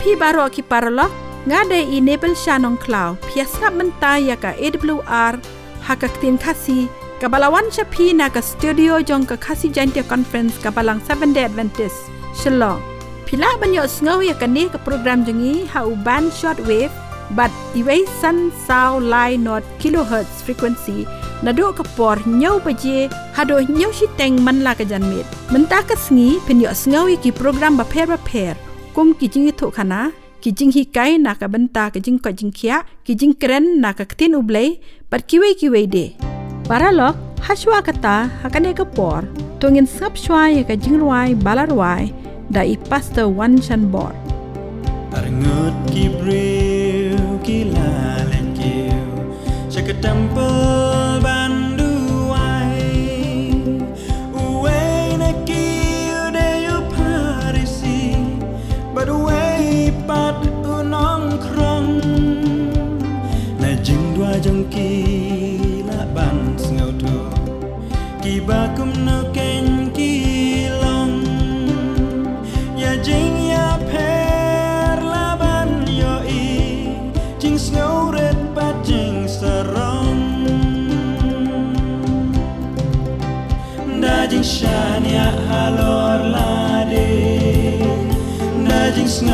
พี่บารอคิปารล็อกงาได้อีเนเปิลชานองคลาวเพียสับมันตายากะ AWR ฮักกตินคาซีกับบาลวันชพีนักสตูดิโอจงกับคาซีจันเตียคอนเฟรนซ์กับบัลัง7 Day Adventist ฉลองพิลาบันยอสงวยกันนี้กับโปรแกรมจงี้ฮาอุบันช็อตเวฟบัดอีเวสันซาวไลน์นอตกิโลเฮิรตซ์ฟรีควนซีนาดูกับปอร์เนียวปเจฮัดโดเนียวชิตเต็งมันลากจันเม็ดมันตากสงีเป็นยอสงวยกีโปรแกรมบะเพรบะเพรุมกิจิงิถุขนะกิจิงฮิไกนากะบันตากิจิงกอจิงเคียกิจิงเกรนนากะคทินอุบเลยปัดคิเวกิเวเดบาราล็อกฮัชวากะตาฮักเนกะปอร์ตงินสับชวายกะจิงรวยบาลารวยดาอิปัสเตอร์วันชันบอร์ตารงดกิบริวกิลาเลนกิวชะกะตัมเปอร์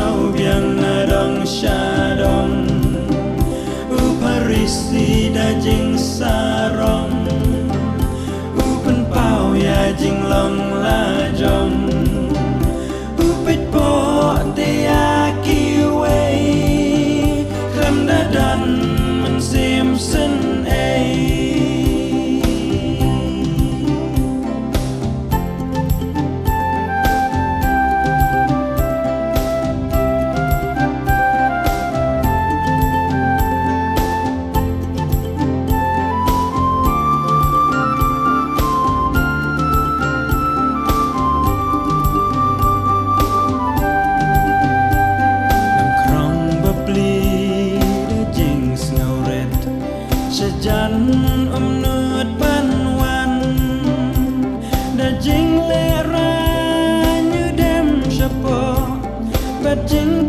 jing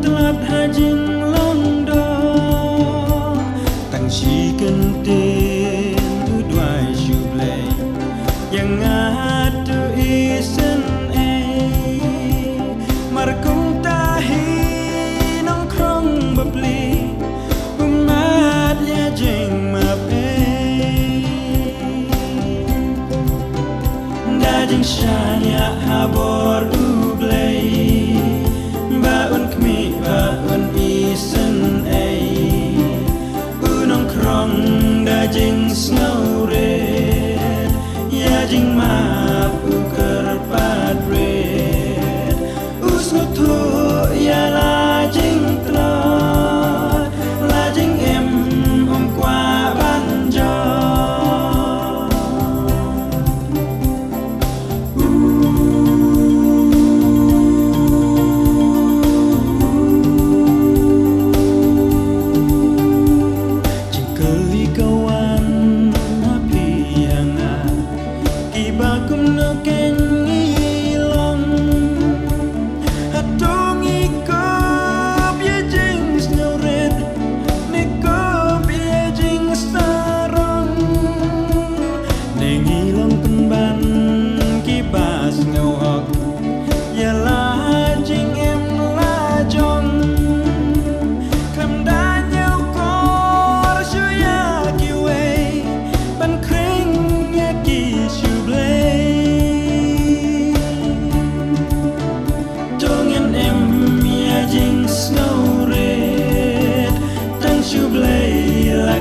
telat ha jing long do Tang shi kan da jing snow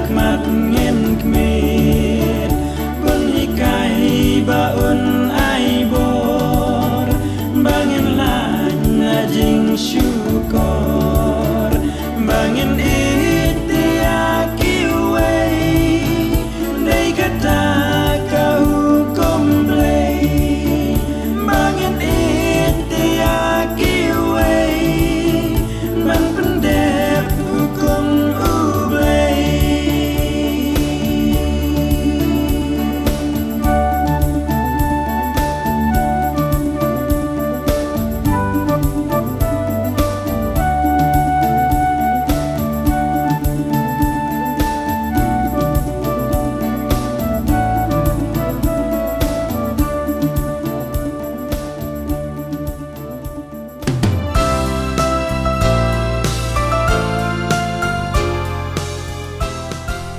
blei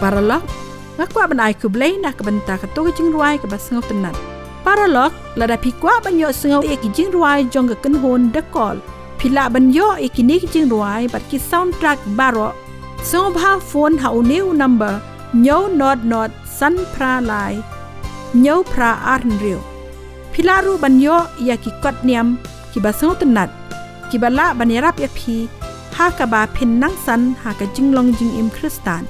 Paralog, ngakwa banay kublay na kabanta kato jing ruay kabasngaw tenat. Paralog, lada pikwa banyo sengaw iki jing ruay jong kekenhon dekol. Pila banyo iki ni jing ruay bat ki soundtrack baro. Sengaw bha phone ha uniu number nyo not not san pra lai. Nyo pra arn riu. Pila ru banyo ya ki kot niam ki basngaw tenat. Ki bala banyarap ya pi ha ka ba pin nang san ha ka jing long jing im kristan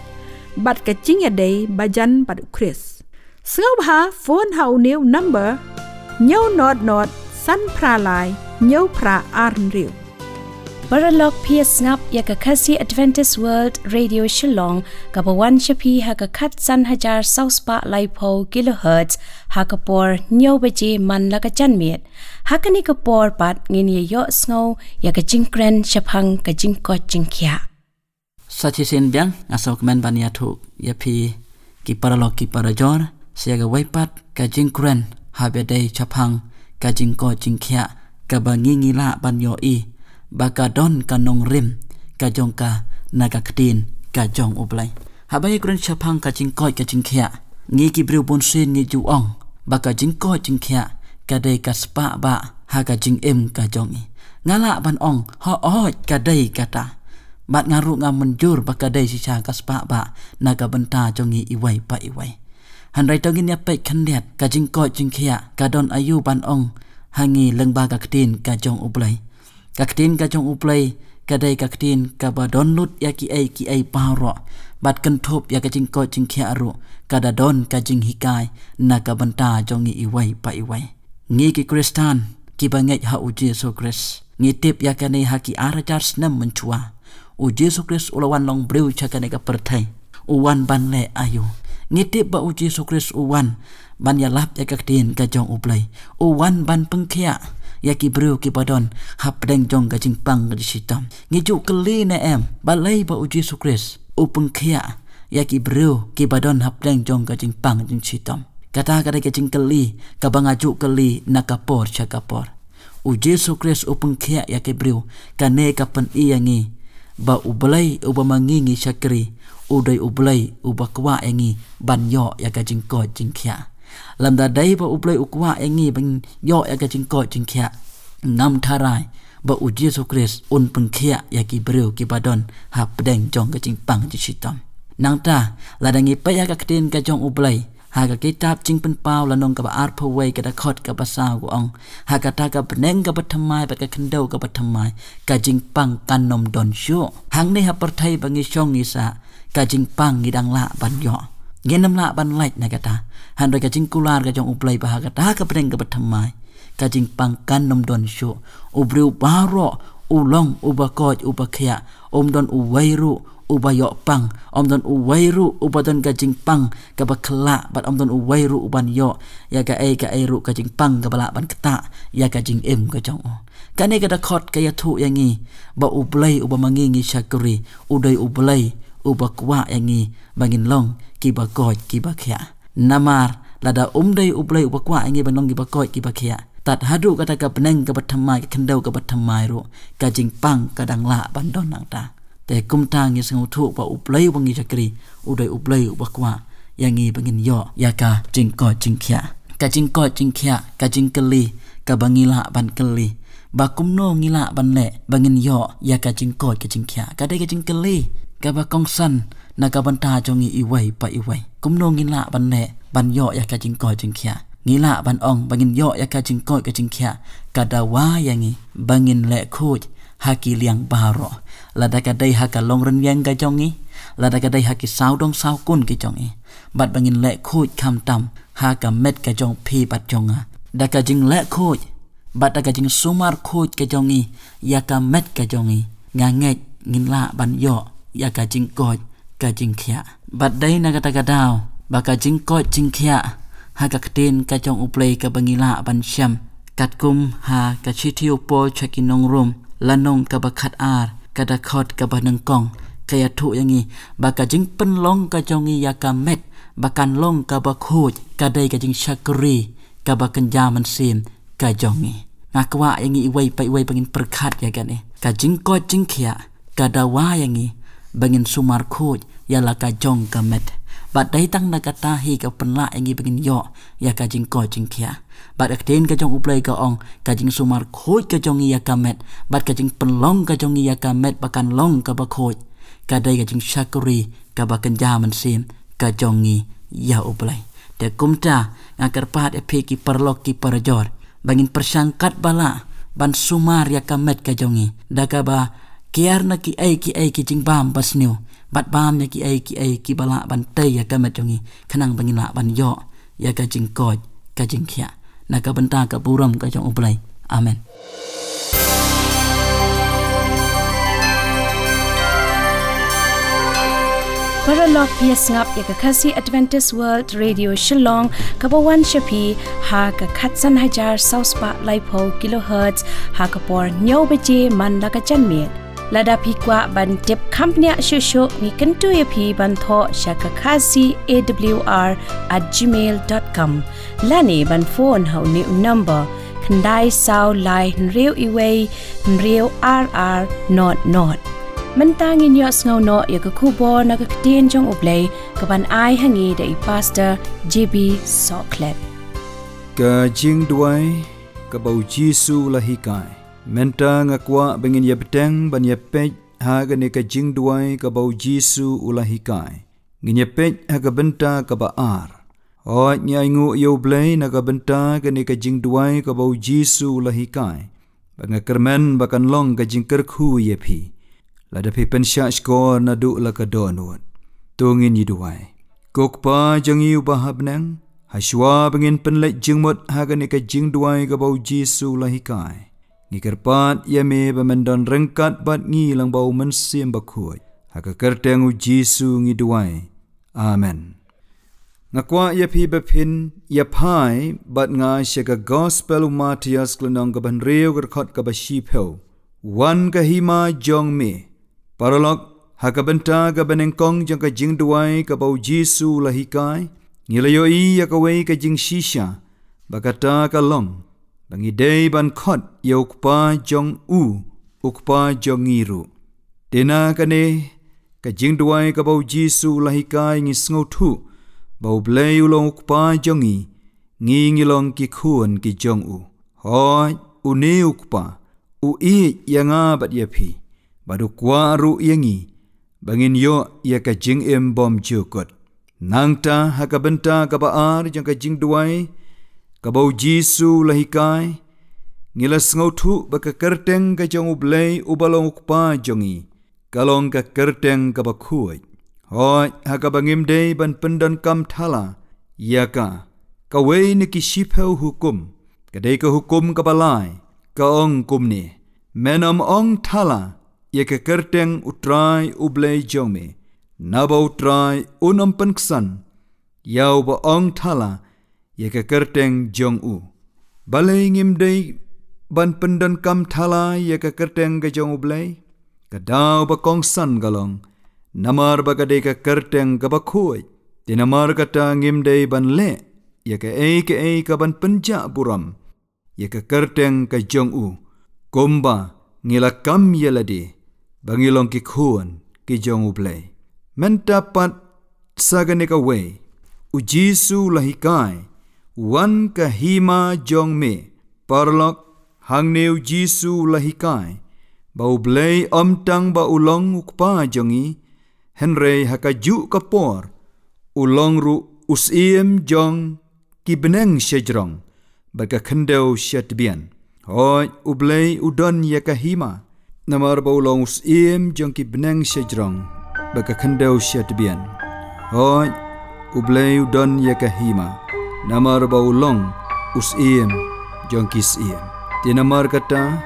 บัดกะจิงยะเดย์บาจันบัดคริสเสื้อผาโฟนเฮาเนียวนัมเบอร์เนียวนอดนอดสันพระลายเนียวพระอารริวบารล็อกเพียสนับยากะคัสซีแอดเวนติสเวิลด์เรดิโอชิลองกับวันชพีหากะคัดสันฮจาร์เซาสปาไลโพกิโลเฮิร์ตหากะปอร์เนียวเบจมันละกะจันเมียดหากะนี่กะปอร์ปัดเงินเยยอสโนยากะจิงเกรนชพังกะจิงกอจิงเคีย jingkya Sachisin biang asal kemen ban ya ya pi ki paralo ki parajor sia ga waipat ka jingkren ha be dei chapang ka jingko jingkya ka bangi ngila ban yo i, baka don ka nong rim ka jong ka naga ktin ka jong ublai habai kren chapang ka jing koi ka jing khia, ngi ki bru bon sen ngi ju ong, baka jing ko jing khia, ka dei ka spa ba ha ka jing em ka jong i. Ngala ban ong, ho o ka dei ka ta. bat ngaruk ngam menjur bakadai si cha kaspa ba naga benta jongi iwai pa iwai han rai tongin ya pe khandiat ka jingko jingkhia ka don ayu ban ong hangi lengba ka ktin ka jong ublai ka ktin ka jong ublai ka dai ka ktin ka ba don lut ya ki ai ki ai pa ro bat kan thop ya ka jingko jingkhia ru ka da don ka jing hikai naga benta jongi iwai pa iwai ngi ki kristan ki bangek ha u jesu kris ngi tip ya ka ne ha ki arajar snam menchua u jesu kris ulawan long breu cha ka nei ka perthai. U wan ban le ayu ngi tip ba u jesu kris u wan ban ya lap ya kaktin ka jong uplay u wan ban pengkhia ya ki bru ki padon hap deng jong ga jing pang ga sitam ngi ju kli na em balai ba uji su kris upeng khia ya ki bru ki padon hap deng jong ga jing pang jing sitam kata kata ke jing kli ka bang aju kli na ka por cha ka por. Uji su kris upeng khia ya ki bru ka ne pen ba ublai uba mangi ngi shakri udai ublai uba kwa yangi ban yo ya ka jing ko jing khia lam da dai ba uplai ukwa engi bang yo ya ka jing ko jing ngam tharai ba u jesu kris un khia ya ki breu ki badon ha pdeng jong ka jing pang ji chitam nang ta la dangi pa ya ka ktin ka jong uplai ha ka kitab jing pen pau la nong ka ba ar pho wei ka da khot ka ba sa gu ong ha ka ta ka pneng ka ba thamai ba ka khendau ka ba thamai ka jing pang kan nom don shu hang ne ha par thai ba ngi shong ni sa ka jing pang ngi dang la ban yo ngenam la ban lait na kata han ka jing kular ka jong uplai ba ka ta ka preng ka bathamai ka jing pang kan nom don sho ubriu baro ulong ubakoj ubakhya om don uwairu ubayo pang. Om don uwairu ubadon ka jing pang. Ka bakla bat om don uwairu uban yo. Ya ka ai ka ai ru ka jing pang ka bala ban kata ya ka jing em ka jong kane ka da khot ka ya thu yangi ba ublai ubamangi ngi shakuri. Udai ublai ubakwa yangi bangin long ki ba koj ki ba khya namar lada umdai ublai ubakwa yangi bang long ki ba koj ki ba khya tat hadu kata ka peneng ka bathamai ka kendau ka bathamai ro ka jing pang ka dang la ban don nang ta te kum ta ngi sang thu ba ublai wangi jakri udai ublai ubakwa yangi bangin yo ya ka jing ko jing khya ka jing ko jing khya ka jing kali ka bangila ban kali ba kum no ngila ban le bangin yo ya ka jing ko ka jing khya ka dai ka jing kali ka ba kong san na ka ban ta jong i wai pa i wai kum no ngila ban le ban yo ya ka jing ko jing khya ngila ban ong bangin yo ya ka jing ko ka jing khya ka da wa yangi bangin le khoj ha ki liang baro la da ka dai ha ka long ren yang ka jong i la da ka dai ha ki sao dong sao kun ki jong i bat bangin le khoj kham tam. Ha ka met ka jong phi bat jong a da ka jing le khoj bat da ka jing sumar khoj ka jong i ya ka met ka jong i nga ngai ngin la ban yo. Ya ka jing ko ka jing khya bat dai na ka ta ka daw ba ka jing ko jing khya ha ka kten ka jong uplay ka bangila ban sham kat kum ha ka chi thiu po chakinong rum lanong ka ba khat ar ka da khot ka ba nang kong. Ka ya thu yangi ba ka jing pen long ka jong i ya ka met ba kan long ka ba khoj ka dai ka jing shakri ka ba kan jaman sim ka jong i ngakwa yangi iwai pa iwai bangin perkhat ya kan e ka jing ko jing khya ka da wa yangi bangin sumar khoj ya la ka jong ka met bat dai tang na kata hi ka penla engi begin yo ya ka jing ko jing kia. Bat ak ka jong uplay ka ong ka jing sumar khoi ka jong ya ka met bat ka jing penlong ka jong ya ka met bakan long ka ba khoi. Ka dai ka jing shakuri ka ba kan jaman sim ka jong ya uplay. De kumta ngakar pat e peki perlok ki perjor. Bangin persangkat bala ban sumar ya ka met ka jongi daga ba kiar na ki ai ki ai ki jing bam bas niu. bat bam ki ai ki ai ki bala ban te ka met jongi kanang bangin la ban yo ka jing ko ka jing khia na ka banta ka buram ka jong uplai amen Paralog PS ngap kasi Adventist World Radio Shillong kabawan shapi ka khatsan hajar south pa laipo kilohertz ka por nyo beje man la ka chanmi lada pi kwa ban tip company shu shu ni kentu ye pi ban tho sha ka kasi awr at gmail.com lani ban phone ni បាត់បានយកគីអេគីអេគីបាឡាបន្តីយកកមិតចងីក្នុងបញ្ញឡាបានយកយកកជាងកោចកជាងខ្យណកបន្តាកពូរំកចងអ៊ុប្លៃអាមែនបរឡោះពីស្ងាប់យកកសិ Adventist World Radio Shillong កបវ៉ាន់ឈភីហាកខាត់សាន់ហាចារ South Park ឡៃផោ kHz ហាកពរញោបជាម៉ាន់លកចាន់មៀ lada pikwa ban tip company shu shu mi kentu ya ye phi ban tho shaka khasi awr @gmail.com lani ban phone how ni number. Khndai sau lai real iway real rr not not. Mentang in your snow not ya ko bo na ka tin chong uplay ka ban ai hangi de pastor gb soclet ka jing duai ka bau jisu lahikai menta ngakwa bengin ye beteng ban ye pej ha gane ka jing duai ka bau jisu ula hikai. Ngin ye pej ha ka benta ka ba ar. O nya ingu yo blei na ka benta gane ka jing duai ka bau jisu ula hikai. Banga kermen bakan long ka jing kerku ya ye Lada pi da phi pen na du la ka do yi duai. Kok pa jang yu bahab nang ha bengin penlek jing mot ha gane ka jing duai ka bau jisu ula hikai ngi ker pat ya me ba men don rengkat bat ngi lang bau men sim ba khoi ha ka ker teng u jisu ngi duai. Amen. Nga kwa ya phi ba phin ya phai bat nga she ga gospel u matias klanong ga ban reu ga khot ga ba shi pheu wan ga hima jong me. Paralog hakabenta ka benengkong jang ka jing duai ka bau Jisu lahikai. Ngilayo i ya ka wei ka jing shisha. Bakata ka long bangi dei ban khot ya ukpa jong u ukpa jong ngiru tena ka ne ka jing duai ka bau Jisu lahikai ngi sngo thu bau blei ulong ukpa jong i ngi ngilong ki khuan ki jong u hoi u ne ukpa u i ya nga bat ya phi badu kwa ru yangi bangin yo ya ka jing em bom jukot nang ta ha ka benta ka ba ar jang ka jing duai ka bau jisu lahi kai. Ngila sngau thu ba ka kerteng ka jong ublei ubalong ukpa jongi kalong ka kerteng ka ba khuai. Hoi, ha ka bangim dei ban pendan kam thala. Ya ka ka wei ni ki shipeu hukum. Ka dei ka hukum ka balai ka ong kum ni. Menam ong thala. Ye ka kerteng utrai ublei jongi naba utrai unam panksan yau ba ong thala. Ye ke kerteng jong u. Balei ngim dei ban pendan kam thala ye ke kerteng ke jong ublei kadau ba kong san galong namar ba gade ke kerteng ka ba khoi dinamar kata ngim dei ban le ye ke ei ke ei ka ban penja buram. Ye ke kerteng ke jong u. Komba ngila kam yeladi bangilong ki khuan ki jong u play men dapat sagane ka we wan ka hima jong me parlok hang neu jisu lahi kai bau blay om tang ba ulong ukpa jongi henry hakaju kapor ulong ru usiem jong ki beneng shejrong baka khendeu shatbian hoy ublay udon yakahima namar baulong us im jong ki beneng shejrong baka khandeu shatbian hoy ublei udon yakahima namar baulong us im jong ki sim ti namar kata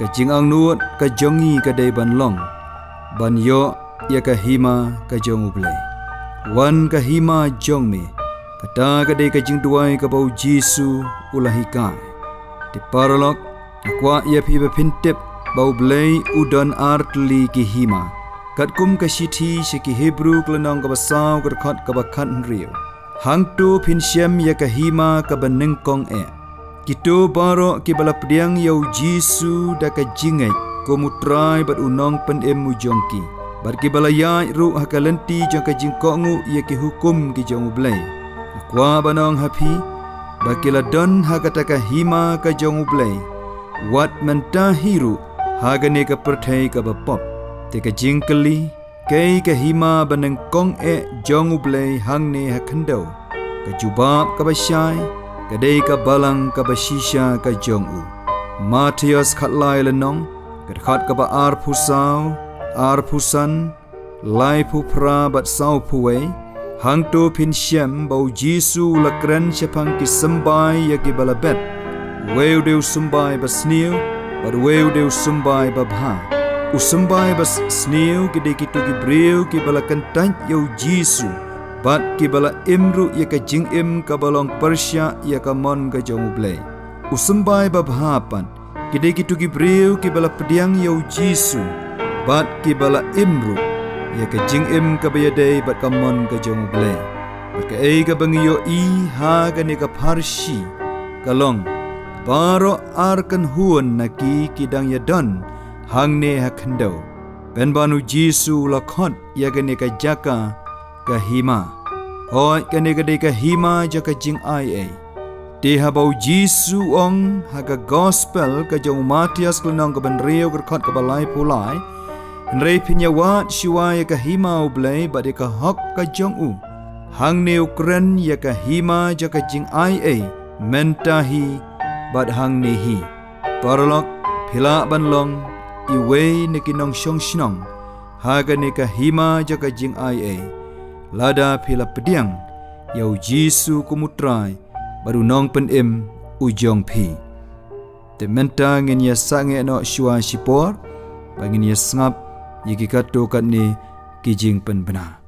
ka jingang nuot ka jongi ka dei ban long. Ban yo yakahima ka jong ublei wan ka hima jong me kata ka dei ka jing duai ka bau jisu ulahi kai. Ti paralok akwa ya phi be phintep bau blei udon artli ki hima. Kat kum ka shithi she ki hebru klanong ka basaw ka khat ka bakhan riu hang tu phin shem ya ka hima ka baneng kong e. Ki tu baro ki bala yau jisu da ka jingai ko mutrai bat unong pen em mu jongki bar ki balaya ru hakalenti jong ka jing ko ngu ye ki hukum ki jong ublay kwa banong happy bakila don hakata ka hima ka jong ublay wat menta hiru hagane ka perthai ka bapop. Te ka jing kay ka hima banang kong e jong ublay hang ne hakando ka jubab ka basyai ka dei ka balang ka basisha ka jong u. Matias khatlai lenong ka khat ka ba ar phusau ar phusan lai phu pra bat sau phuwe hang to phin shem bau jisu la kran chapang ki sambai ya ki balabet weu deu sumbai ba sniu but weu deu sumbai ba bha u sumbai ba sniu ki breu ki balakan tan yo jisu bat ki bala imru ya ka jing im ka balong persya ya ka mon ka jong ble u sumbai ba bha pan ki de ki breu ki bala pediang yo jisu bat ki bala imru ya ka jing im ka ba yadai bat ka mon ka jong ble bat ka ei ka bangi yo i ha ka ni ka parshi ka long baro ar kan huon na ki ki dang ya don hang ne ha khando ben banu jisu la khot ya ka ni ka jaka ka hima. Hoi ka ni ka hima ja ka jing ai ai. Di habau Jisu ong haga gospel ka jong Matias klenong ka ben rio ka khot ka balai pulai. Nrei pinya wat shiwa ya ka hima u blai ba ka hok ka jong u. Hang ne ukren ya ka hima ja ka jing ai ai. Menta hi bad hang ne hi. Parlok pila ban long i wei ne kinong shong shnong. Haga ne ka hima ja ka jing ai ai. Lada pila pediang yau Jisu kumutrai baru nong pen im u jong pi. Te menta ngin ya sange no shua shipor bangin ya ngap yiki kato kat ni kijing pen benar.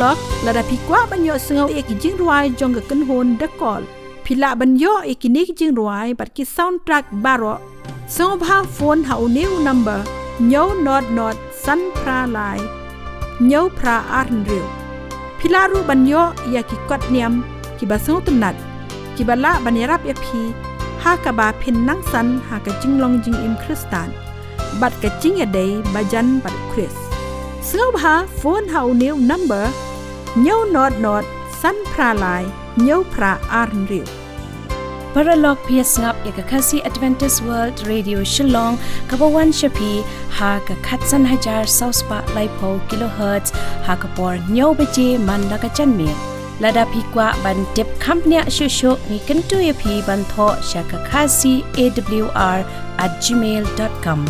lok la da pi kwa ban yo sungo e ki jing ruai jong ga kan hon da kol pi la ban yo e ki ne ki jing ruai bat ki soundtrack baro song bha phone ha u new number nyo not not san pra lai nyo pra arn riu pi la ru ban yo ya ki kot niam ki ba song tum nat ki ba la ban yarap ya pi ha ka ba phin nang san ha ka jing long jing im kristan bat ka jing ya dei ba jan bat kris ស្ងោបហាហ្វូនហៅនីវ number Nyau not not san pra lai Nyau pra arn riu Paralog PS ngap ya ka kasi Adventist World Radio Shillong kabawan shapi ha ka khatsan hajar sauspa laipo kilohertz ha ka por nyau beje man la ka chanmi lada pi kwa ban tip kampnya shushu ni kentu ya pi ban tho sha ka kasi awr at gmail.com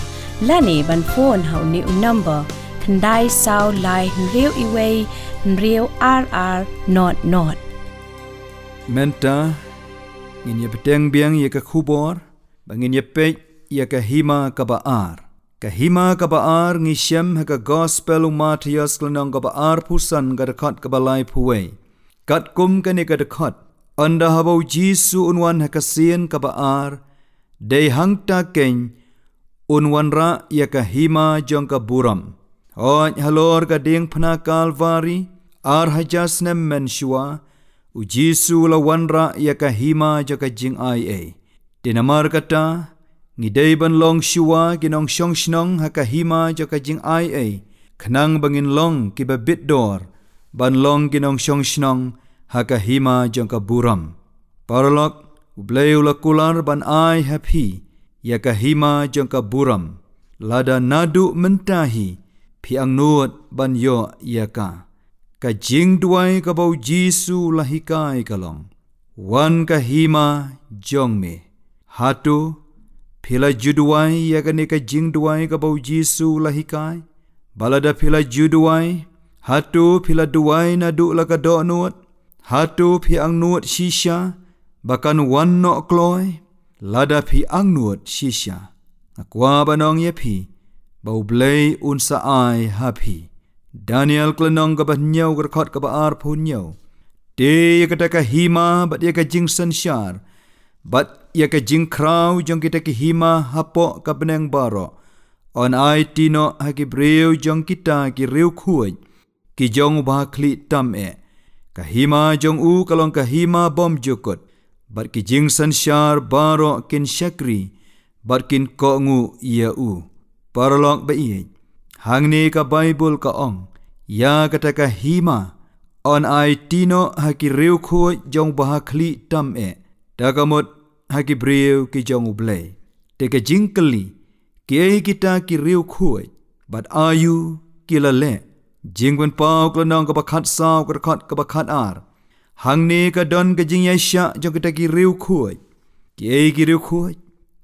lani ban phone ha ni number khandai sao lai riu iway riu rr not not Menta ngin ye peteng biang ye ka khubor bangin ye pe ye ka hima ka baar. Ka hima ka baar ngi shem ha ka gospel u Matias klenong ka baar pusan ka dekat ka balai puwe. Kat kum ka ni ka dekat. Anda habau Jisu unwan ha ka sien ka baar. Dei hang ta ken unwan ra ye ka hima jong ka buram. Oj halor ka ding pna kalvari ar hajas nem men shua. U Jisu la wanra ya ka hima ja ka jing ai e. Dinamar kata, ngi day ban long shua ginong shong shnong ha ka hima ja ka jing ai e. Khnang bangin long ki ba bit dor, ban long ginong shong shnong ha ka hima ja ka buram. Paralok, ubleu la kular ban ai happy, ya ka hima ja ka buram. Lada nadu mentahi, pi ang nuot ban yo ya ka jing duai ka bau Jisu lahikai kalong. Wan ka hima jong me. Hatu, pila juduai ya ka jing duai ka bau Jisu lahikai. Balada pila juduai, hatu pila duai na du la ka do nuot. Hatu pi ang nuot shisha, bakan wan no kloi. Lada pi ang nuot shisha. Akwa banong ye pi, bau blay unsa ai hapi. Daniel klenong ka ba nyau ka khot ka ar phu nyau. De ya ka ka hima bat ya ka jing san shar. Bat ya ka jing krau jong kita ki hima hapo ka beneng baro. On ai tino ha ki breu jong kita ki riu khuaj. Ki jong ba kli tam e. kahima jong u kalong kahima bom jukut bat ki jing san shar baro kin shakri bat kin ko ngu ia u parlok ba i hang ni ka bible ka ong. Ya kata kahima on ai tino ha ki riu khu jong ba khli tam e. Dagamot ha ki briu ki jong u ble te ka jing kli ki ai kita ki riu khu bat ayu ki la le. Jingwen klo nong ka ba khat sao ka khat ka ba khat ar. Hang ni ka don ka jing ya sha jong kita ki riu khu ki ki riu khu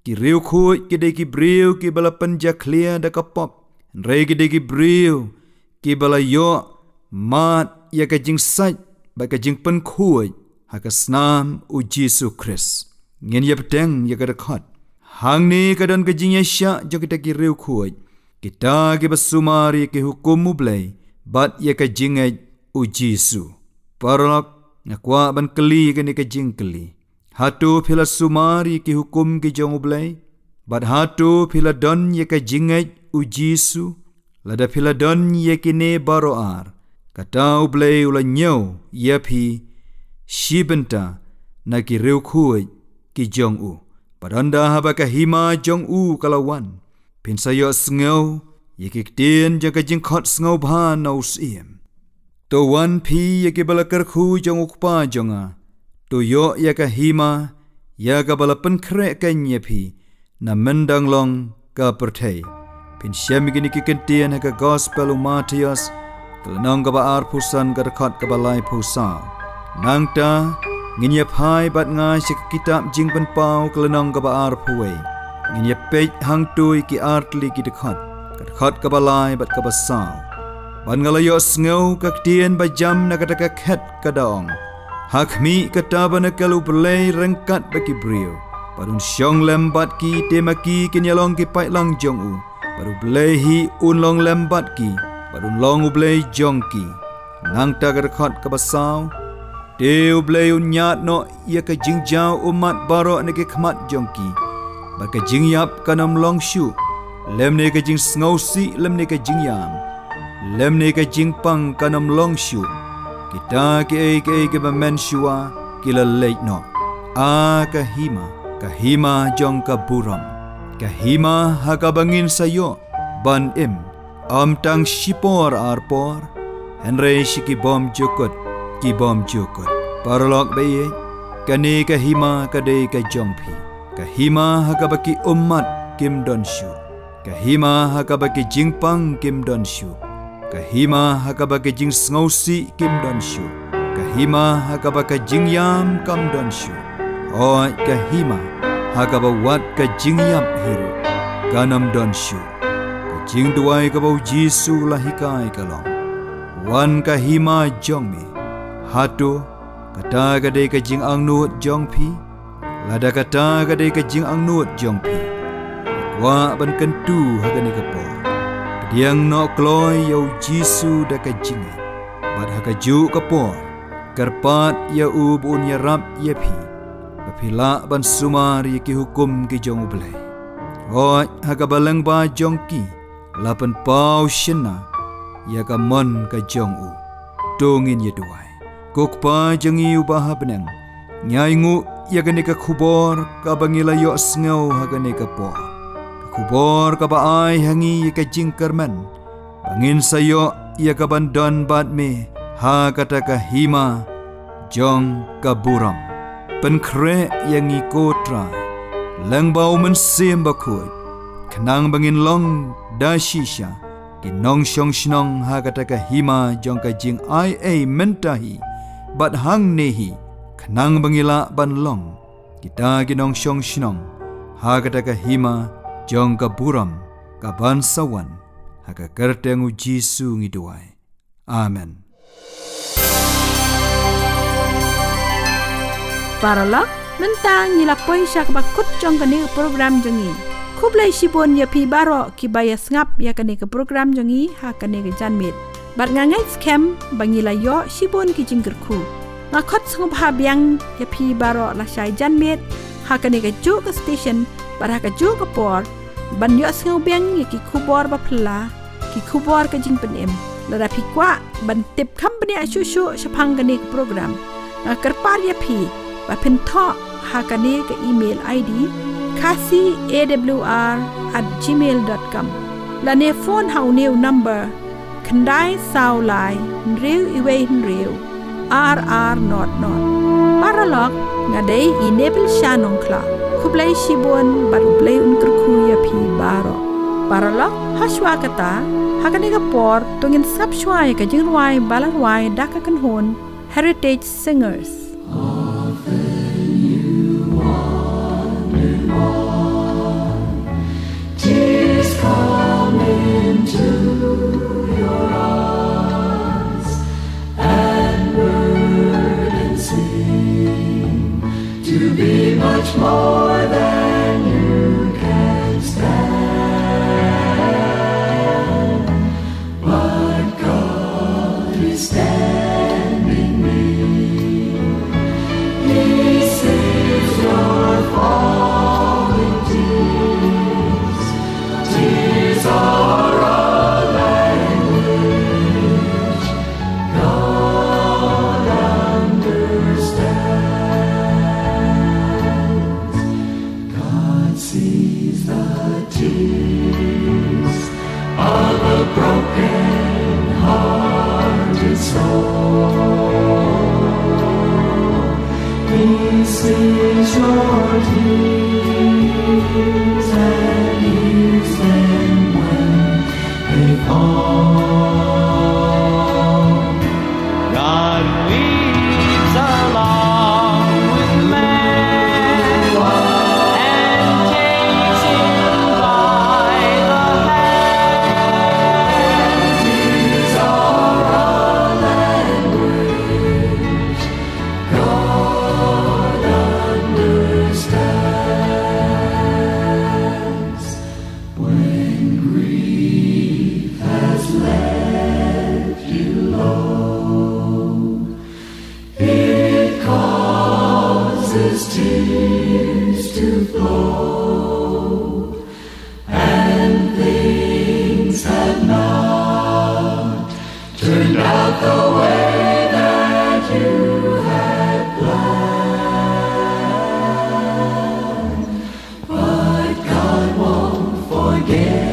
ki riu khu ki de ki briu ki bala panja clear da ka pop re ki de ki briu ki bala yo mat ya ka jing sai ba ka jing pen khui ha ka snam u jesu chris ngin ya peteng ya ka khat hang ni ka don ka jing ya sha jo kita ki riu khui kita ki basumari ki hukum mu blai bat ya ka jing u jesu. Parlok na kwa ban kli ka ni ka jing kli hatu phila sumari ki hukum ki jong blai bat hatu phila don ya ka jing ai u jesu lada phila don ya ki ne baro ar. Katau blei ula nyau ia phi shibenta na ki reu khui ki jong u. Padanda haba ka hima jong u kalawan. Pin sayo sngau ye ki tien ja ka jing khot sngau bha no sim to wan phi ye ki bala kar khu jong u pa jonga to yo ya ka hima ya ka bala pen kre ka nye phi na mendang long ka perthei pin shem gi ni ki kentien ha ka gospel matias Kelenong kaba ar pusan ka dekat kaba lai pusau. Nang ta, nginya pai bat ngai si kitab jing pen pau kelenong kaba ar puwe. Nginya pej hang tui ki ar tli ki dekat. Ka dekat kaba lai bat kaba sau. Ban ngalayo sngau ka ktien ba jam na kata ka ket ka daong. Hak mi kata ba na kalu belai rengkat baki brio. Padun syong lembat ki temaki kinyalong ki pai lang jong u. Baru belai hi un long lembat ki barun long ublei jongki nang ta gar khat ka basau te ublei unyat no ya ka jingjau umat baro ne ke khmat jongki ba ka jingyap kanam long shu lem ne ka jing sngo si lem ne ka jingyam lem ne ka jingpang kanam long shu kita ke ai ke ai ke ba men no a ka hima ka hima jong ka buram ka hima ha ka bangin sayo ban im. Am tang shipor arpor Henry shiki bom jukut ki bom jukut. Parlok baye kane ka hima ka de ka jongpi ka hima ha ka ummat kim don shu. Ka hima ha ka jingpang kim don shu ka hima ha ka baki jing sngosi kim don shu ka hima ha ka baka jingyam kam don shu o ka hima ha ka ba wat ka jingyam hiru kanam don shu jing duai ka bau jisu la hikai ka long. Wan ka hima jong mi. Hatu kata ka ka jing ang nuot jong pi. Lada kata ka ka jing ang nuot jong pi. Wa ban kan tu ha ni diang no kloi yo jisu da ka jing bad ha ka ju ka po karpat ya u bun ya rap ya pi Pila ban sumar ye ki hukum ki jong ublay. Oi, ha ka balang ba jong ki. Lapan pau shina ya ka ka jong u. Dongin ye duai. Kok pa jangi u ba ha benang nyai ngu ya ka ne ka khubor. Ka bangila yo sngau ha ka ne ka po khubor ka ba ai hangi ye ka jing kerman bangin sayo ya ka ban don bat me ha kata ka hima jong ka buram. Pen kre yang i ko trai lang bau men sim ba khoi khnang bangin long da shisha ki nong shong shnong ha kata ka hima jong ka jing ai ai menta hi bat hang ne hi khnang bangila ban long kita ki nong shong shnong ha kata ka hima jong ka buram ka ban sawan ha ka kerteng u jisu ngi duai amen. Paralak mentang nila poin syak bakut jong ka ni program jengi kublai shibon ya pi baro ki baya ngap ya kane ke program jongi ha kane ke janmit. Bat ngangai scam bangila yo shibon ki jingger ku nga khot sngop ha ya pi baro la shai janmit ha kane ke ju ke station bat ha ke ju ke por บันยอะเสียวเบียงยกิคูบอร์บะพลากิคูบอร์ก็จิงเป็นเอ็มระดับพิกว่าบันเต็บคำเป็นอาชูชูชพังกันในโปรแกรมกระปาเรียพีบะพินท่อหากันเนกอีเมลไอดี kasi awr at gmail.com และในโฟนเฮาเนียวนัมเบอร์คันได้สาวลายเรียวอีเวนเรียว rr not not paralog nga day enable shanong clock Kublai shibon baru play unkerku ya pi baro. Paralog haswa kata hakani ka por tungin sapshwai ka jingwai balarwai daka kan hon heritage singers. much more than Yeah.